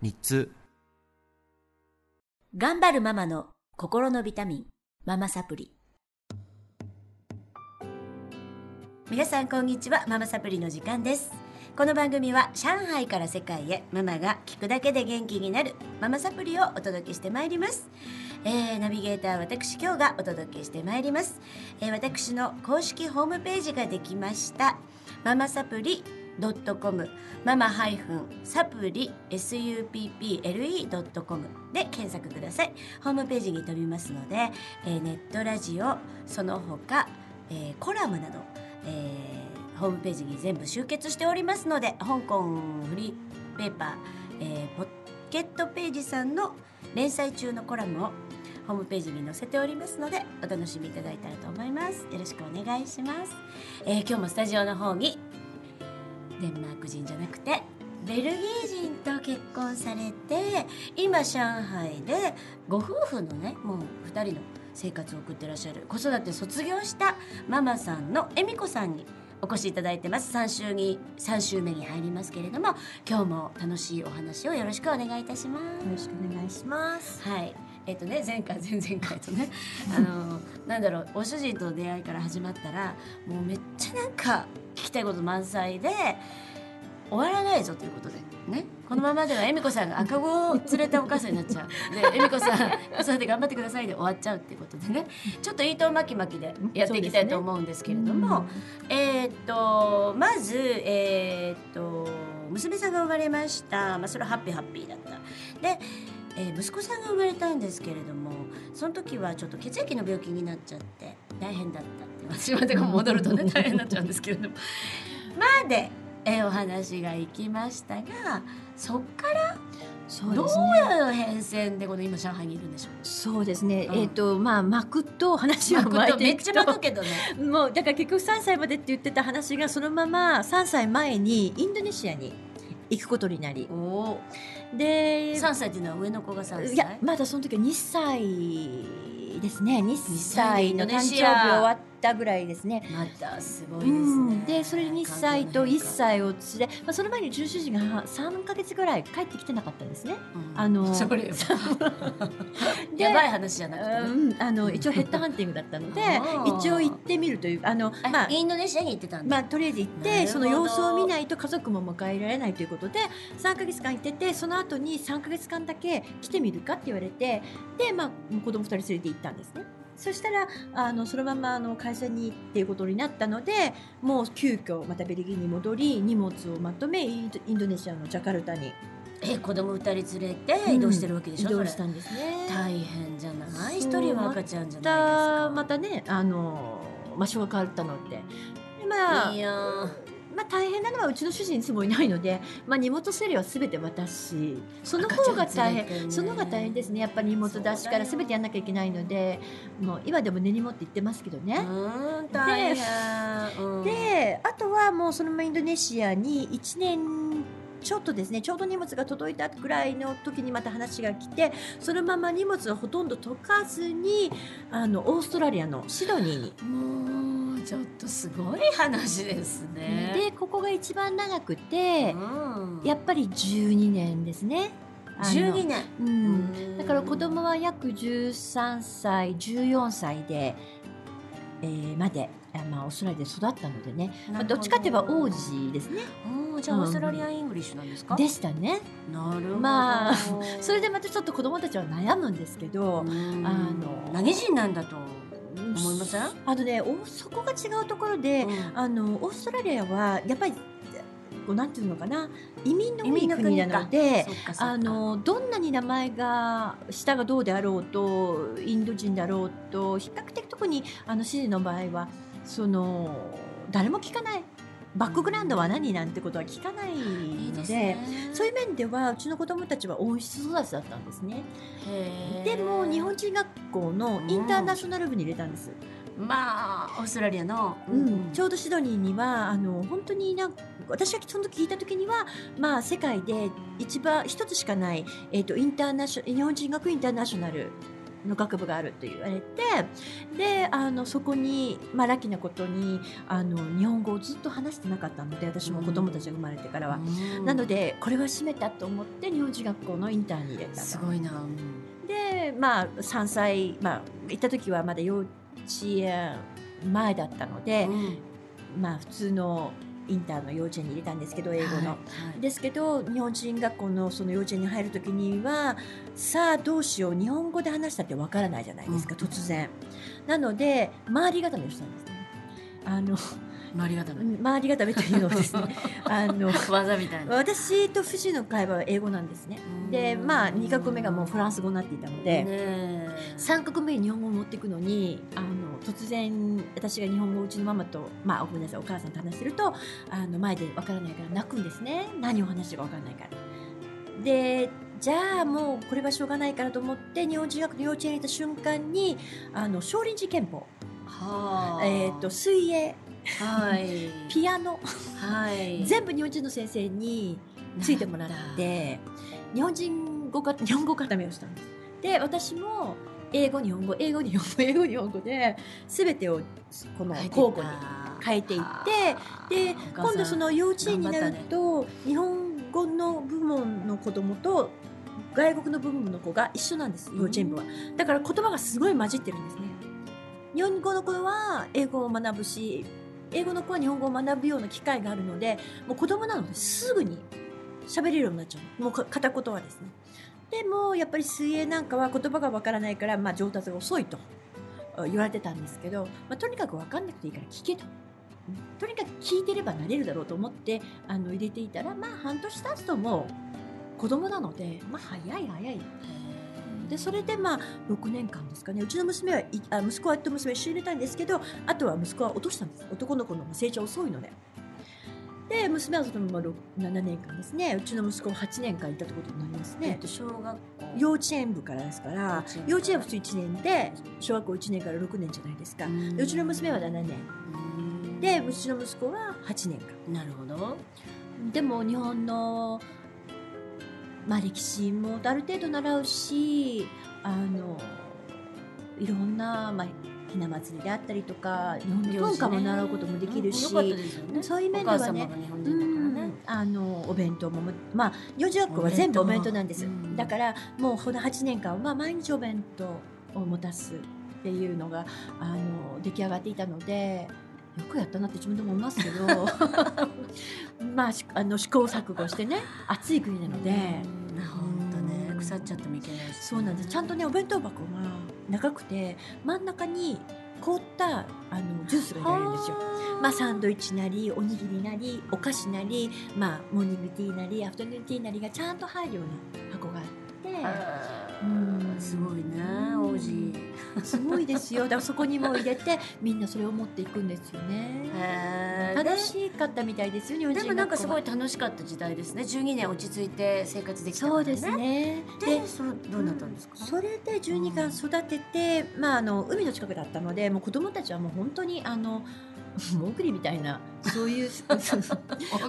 日通頑張るママの心のビタミン、ママサプリ。皆さんこんにちは、ママサプリの時間です。この番組は上海から世界へママが聞くだけで元気になるママサプリをお届けしてまいります。えーナビゲーター私今日がお届けしてまいります、えー私の公式ホームページができましたママサプリ .com ママハイフンサプリ supple.com で検索ください。ホームページに飛びますので、えーネットラジオその他、えーコラムなど、えーホームページに全部集結しておりますので香港フリーペーパー、えーポケットページさんの連載中のコラムをホームページに載せておりますのでお楽しみいただいたらと思います。よろしくお願いします、えー今日もスタジオの方にデンマーク人じゃなくてベルギー人と結婚されて今上海でご夫婦のねもう2人の生活を送ってらっしゃる子育て卒業したママさんの恵美子さんにお越しいただいてます3週に3週目に入りますけれども今日も楽しいお話をよろしくお願いいたしますよろしくお願いします。はい。えっ、とね前回前々回とね あのなんだろうお主人との出会いから始まったらもうめっちゃなんか聞きたいこと満載で終わらないぞということでね。このままでは恵美子さんが赤子を連れたお母さんになっちゃう。で恵美子さん子育て頑張ってくださいで終わっちゃうっていうことでね。ちょっと糸巻き巻きでやっていきたいと思うんですけれども、えーっとまずえーっと娘さんが生まれました、まあ、それはハッピーハッピーだった。で、えー息子さんが生まれたんですけれどもその時はちょっと血液の病気になっちゃって大変だったって私までが戻るとね 大変になっちゃうんですけれどもまで、えーお話がいきましたがそっからどうそうですね。いう変遷でこの今上海にいるんでしょう？そうですね。うんえっ、とまあ巻くと話を巻いていくとめっちゃ巻くと。けどねもうだから結局3歳までって言ってた話がそのまま3歳前にインドネシアに行くことになり。で3歳っていうのは上の子が3歳？いやまだその時は2歳ですね。2歳の誕生日終アわったぐらいですね。またすごいですね、うん、でそれで2歳と1環歳を連れ、まあ、その前に重主人が3か月ぐらい帰ってきてなかったんですね。境の変化あの やばい話じゃなくてね、うん、あの一応ヘッドハンティングだったので一応行ってみるというあのあまあインドネシアに行ってたまあ、とりあえず行ってその様子を見ないと家族も迎えられないということで3か月間行っててその後に3か月間だけ来てみるかって言われてで、まあ、子供2人連れて行ったんですね。そしたらあのそのままあの会社にっていうことになったのでもう急遽またベルギーに戻り荷物をまとめインドインドネシアのジャカルタに。え子供二人連れて移動してるわけでしょ、移動したんですね。大変じゃない？一人は赤ちゃんじゃまないですたか。またねあの場所が変わったので。でまあいやーまあ、大変なのはうちの主人いつもいないので、まあ、荷物整理はすべて私。その方が大変、ね。その方が大変ですね。やっぱり荷物出しからすべてやんなきゃいけないのでもう今でも根に持って言ってますけどうね。大変。うん。であとはもうそのままインドネシアに1年ちょっとですねちょうど荷物が届いたぐらいの時にまた話が来てそのまま荷物をほとんど解かずにあのオーストラリアのシドニーにちょっとすごい話ですね。でここが一番長くてうん。やっぱり12年ですね。あの12年うん、だから子供は約13歳14歳で、えーまで、あまあ、オーストラリアで育ったのでね、まあ、どっちかといえば王子ですね。うん。じゃあ Australian English なんですか、でしたね。なるほど。まあそれでまたちょっと子供たちは悩むんですけど、うん。あの何人なんだと思いません、あのねおそこが違うところで、うん。あのオーストラリアはやっぱりこうなんていうのかな？移民の国国なのであのどんなに名前が下がどうであろうとインド人だろうと比較的特にあのシドニーの場合はその誰も聞かないバックグラウンドは何？なんてことは聞かないのでね。そういう面ではうちの子供たちは温室育ちだったんですね。でも日本人学校のインターナショナル部に入れたんです、まあオーストラリアの、うん。ちょうどシドニーにはあの本当になん私がその時聞いた時には、まあ、世界で一番一つしかない、えー、とインターナショ日本人学インターナショナルの学部があると言われてであのそこに、まあ、ラッキーなことにあの日本語をずっと話してなかったので私も子供たちが生まれてからは。うん。なのでこれは閉めたと思って日本人学校のインターに入れたと。すごいな、でまあ3歳、まあ、行った時はまだ幼稚園前だったので、うん。まあ普通のインターの幼稚園に入れたんですけど英語の。はいはいですけど日本人学校のその幼稚園に入る時にはさあどうしよう日本語で話したってわからないじゃないですか、うん突然。なので周り固めをしたんですね。あの周り方の周り固めというのはですね あの技みたいな私と藤の会話は英語なんですね。でまあ2カ国目がもうフランス語になっていたので。ね3カ国目に日本語を持っていくのにあの突然私が日本語をうちのママと、まあ、ごめんなさいお母さんと話してるとあの前でわからないから泣くんですね何を話してるかわからないから。でじゃあもうこれはしょうがないからと思って日本人学の幼稚園に行った瞬間にあの少林寺拳法、はあえー、と水泳はい。ピアノ。はい。全部日本人の先生についてもらって日本人語か日本語固めをしたんです。で私も英語日本語英語日本語英語日本語で全てをこの交互に変えていってで今度その幼稚園になると、日本語の部門の子供と外国の部門の子が一緒なんです幼稚園部は。だから言葉がすごい混じってるんですね。日本語の子は英語を学ぶし英語の子は日本語を学ぶような機会があるのでもう子供なのですぐに喋れるようになっちゃうもう片言はですね。でもやっぱり水泳なんかは言葉がわからないから、まあ、上達が遅いと言われてたんですけど、まあ、とにかく分かんなくていいから聞けと。とにかく聞いてればなれるだろうと思ってあの入れていたらまあ半年経つともう子供なのでまあ早い早い。でそれでまあ6年間ですかね。うちの娘はいあ息子はと娘一緒に入れたんですけどあとは息子は落としたんです。男の子の成長遅いので。で娘はそのまま6 7年間ですね。うちの息子は8年間いたってことになりますね。えっと小学校。幼稚園部からですから幼稚園。は普通1年で小学校1年から6年じゃないですか。うちの娘は7年。うん。でうちの息子は8年間。なるほど。でも日本の、まあ、歴史もある程度習うしあのいろんな、まあ、ひな祭りであったりとか日本の文化も習うこともできるし、よかったですよねそういう面ではねあのお弁当もまあ幼児学校は全部お弁当なんです、うん。だからもうこの8年間は毎日お弁当を持たすっていうのがあの出来上がっていたのでよくやったなって自分でも思いますけど まあしあの試行錯誤してね暑い国なので。うん。本当ね。腐っちゃってもいけないしそうなんです。ちゃんとねお弁当箱が長くて真ん中に凍ったあのジュースが入れるんですよ。まあ、サンドイッチなりおにぎりなりお菓子なり、まあ、モーニングティーなりアフタヌーンティーなりがちゃんと入るような箱があって。うん。すごいね王子すごいですよ。だからそこにも入れてみんなそれを持っていくんですよね。楽しかったみたいですよ日本人でもなんかすごい学楽しかった時代ですね。12年落ち着いて生活できたからね。そうですね。でそれどうなったんですか？それで12巻育てて、まあ、あの海の近くだったのでもう子供たちはもう本当にあのモグリみたいなそういう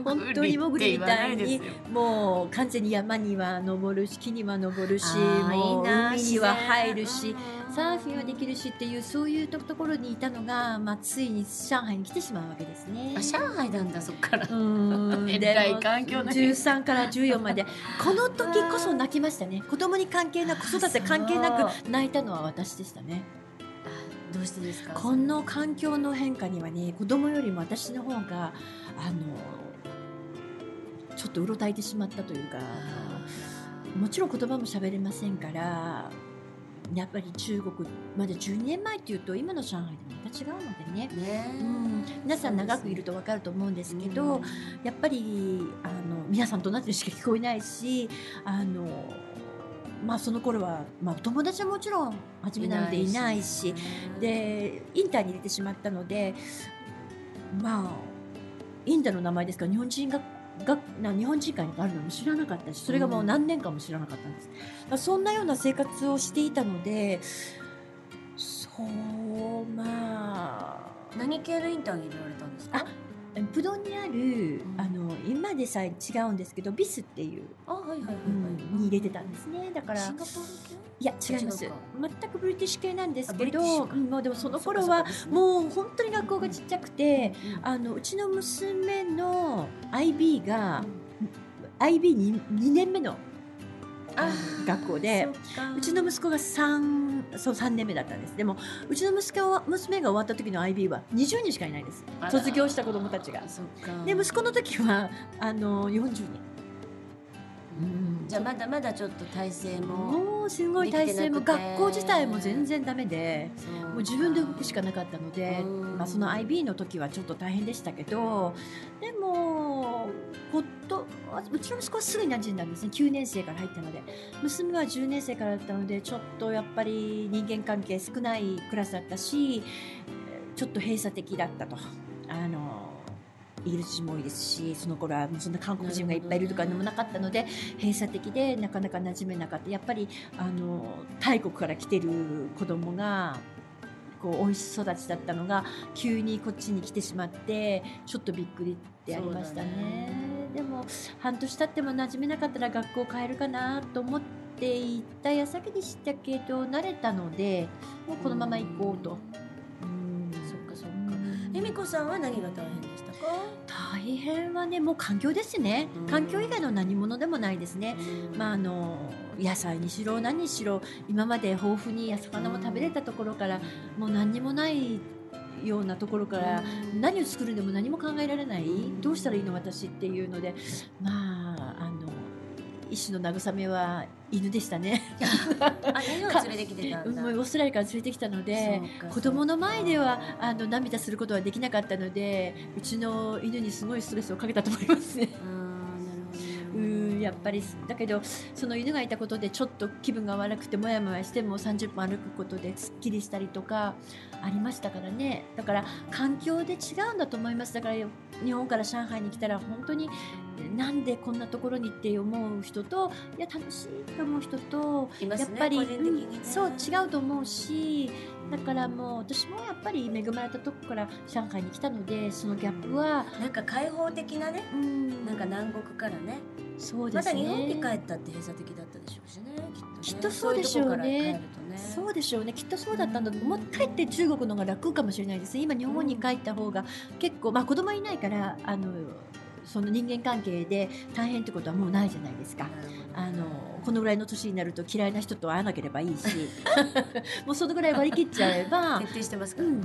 本当にモグリみたいにもう完全に山には登るし木には登るしもう海には入るしサーフィンはできるしっていうそういうところにいたのが、まあ、ついに上海に来てしまうわけですね。あ上海なんだそっから。うーん らい環境の変化13から14まで。この時こそ泣きましたね。子供に関係なく子育て関係なく泣いたのは私でしたね。あどうしてですか？この環境の変化にはね子供よりも私の方があのちょっとうろたえてしまったというかもちろん言葉も喋れませんからやっぱり中国まだ12年前っていうと今の上海とまた違うのでね。ね。うん、皆さん長くいると分かると思うんですけど、やっぱりあの皆さんと同じしか聞こえないしあの、まあ、その頃は、まあ、友達はもちろん初めなのでいないしでインターに入れてしまったのでまあインドの名前ですか？ら日本人ががな日本人会があるのも知らなかったしそれがもう何年間も知らなかったんです、まあそんなような生活をしていたのでそうまあ何系のインターに入れられたんですか？あプドにある、ん。あの今でさえ違うんですけどビスっていう、あはいはいはいはい、に入れてたんですね。だからいや違います。全くブリティッシュ系なんですけど、もうでもその頃はもう本当に学校がちっちゃくて、うん。あのうちの娘の IB が IB2 2年目の学校で。うちの息子が3そう3年目だったんです。でもうちの息子は娘が終わった時の IB は20人しかいないです。卒業した子供たちが。で息子の時はあの40人。うん。じゃあまだまだちょっと体制ももうすごい体制も学校自体も全然ダメでもう自分で動くしかなかったので、うん。まあ、その IB の時はちょっと大変でしたけどでもほっとうちの息子はすぐに馴染んだんですね。9年生から入ったので。娘は10年生からだったのでちょっとやっぱり人間関係少ないクラスだったしちょっと閉鎖的だったと。あのイギリス人も多いですしその頃はもうそんな韓国人がいっぱいいるとかでもなかったので閉鎖的でなかなか馴染めなかった。やっぱりあの大国から来てる子供がこう温室育ちだったのが急にこっちに来てしまってちょっとびっくりってありましたね。でも半年経っても馴染めなかったら学校変えるかなと思っていた矢先でしたけど慣れたのでもうこのまま行こうと。うん。そっかそっか。恵美子さんは何が大変でしたか？大変はねもう環境ですね。うん。環境以外の何物でもないですね。まああの野菜にしろ何にしろ今まで豊富に魚も食べれたところからもう何にもないようなところから何を作るでも何も考えられないどうしたらいいの私っていうのでまああの一種の慰めは犬でしたね。あ連れてきてたうんオーストラリアから連れてきたので子供の前ではあの涙することはできなかったのでうちの犬にすごいストレスをかけたと思いますね。うんやっぱりだけどその犬がいたことでちょっと気分が悪くてもやもやしても30分歩くことですっきりしたりとかありましたからね。だから環境で違うんだと思います。だから日本から上海に来たら本当になんでこんなところにって思う人といや楽しいと思う人とねやっぱり、ね。うんそう違うと思うしだからもう私もやっぱり恵まれたとこから上海に来たのでそのギャップは、なんか開放的なねうん。なんか南国からねそうですね。また日本に帰ったって閉鎖的だったでしょうしねきっとね。きっとそうでしょうね。そうでしょうね。きっとそうだったんだと思うかえって中国の方が楽かもしれないです。ね今日本に帰った方が結構まあ子供いないからあのその人間関係で大変ってことはもうないじゃないですか。あのこのぐらいの年になると嫌いな人と会わなければいいし。もうそのぐらい割り切っちゃえば徹、底してますから、うん、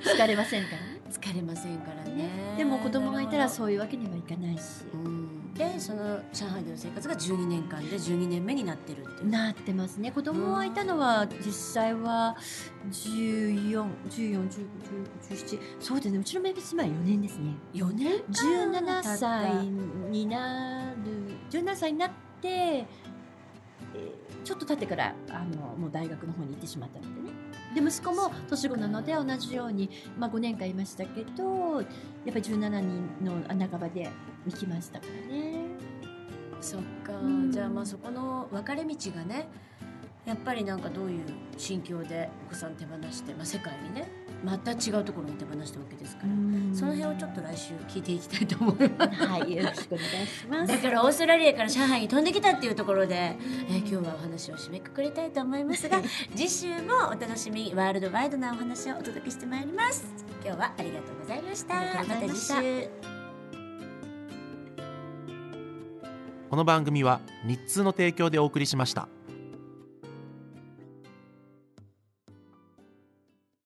疲れませんからね。疲れませんからね。でも子供がいたらうそういうわけにはいかないし。んでその上海での生活が12年間で12年目になってるっていう。なってますね。子供がいたのは実際は14141517そうですね。うちのメイビー妻は4年ですね。4年17歳になる17歳になって、えーちょっと経ってからあのもう大学の方に行ってしまったのでねで息子も年子なので同じように、まあ、5年間いましたけどやっぱり17人の半ばで行きましたからね。そっか、うん。じゃあまあそこの分かれ道がねやっぱりなんかどういう心境でお子さん手放して、まあ、世界にねまた違うところに手放したわけですから、その辺をちょっと来週聞いていきたいと思います。はい、よろしくお願いします。だからオーストラリアから上海に飛んできたっていうところで、えー今日はお話を締めくくりたいと思いますが次週もお楽しみワールドワイドなお話をお届けしてまいります。今日はありがとうございました。ました。た次週。この番組は日通の提供でお送りしました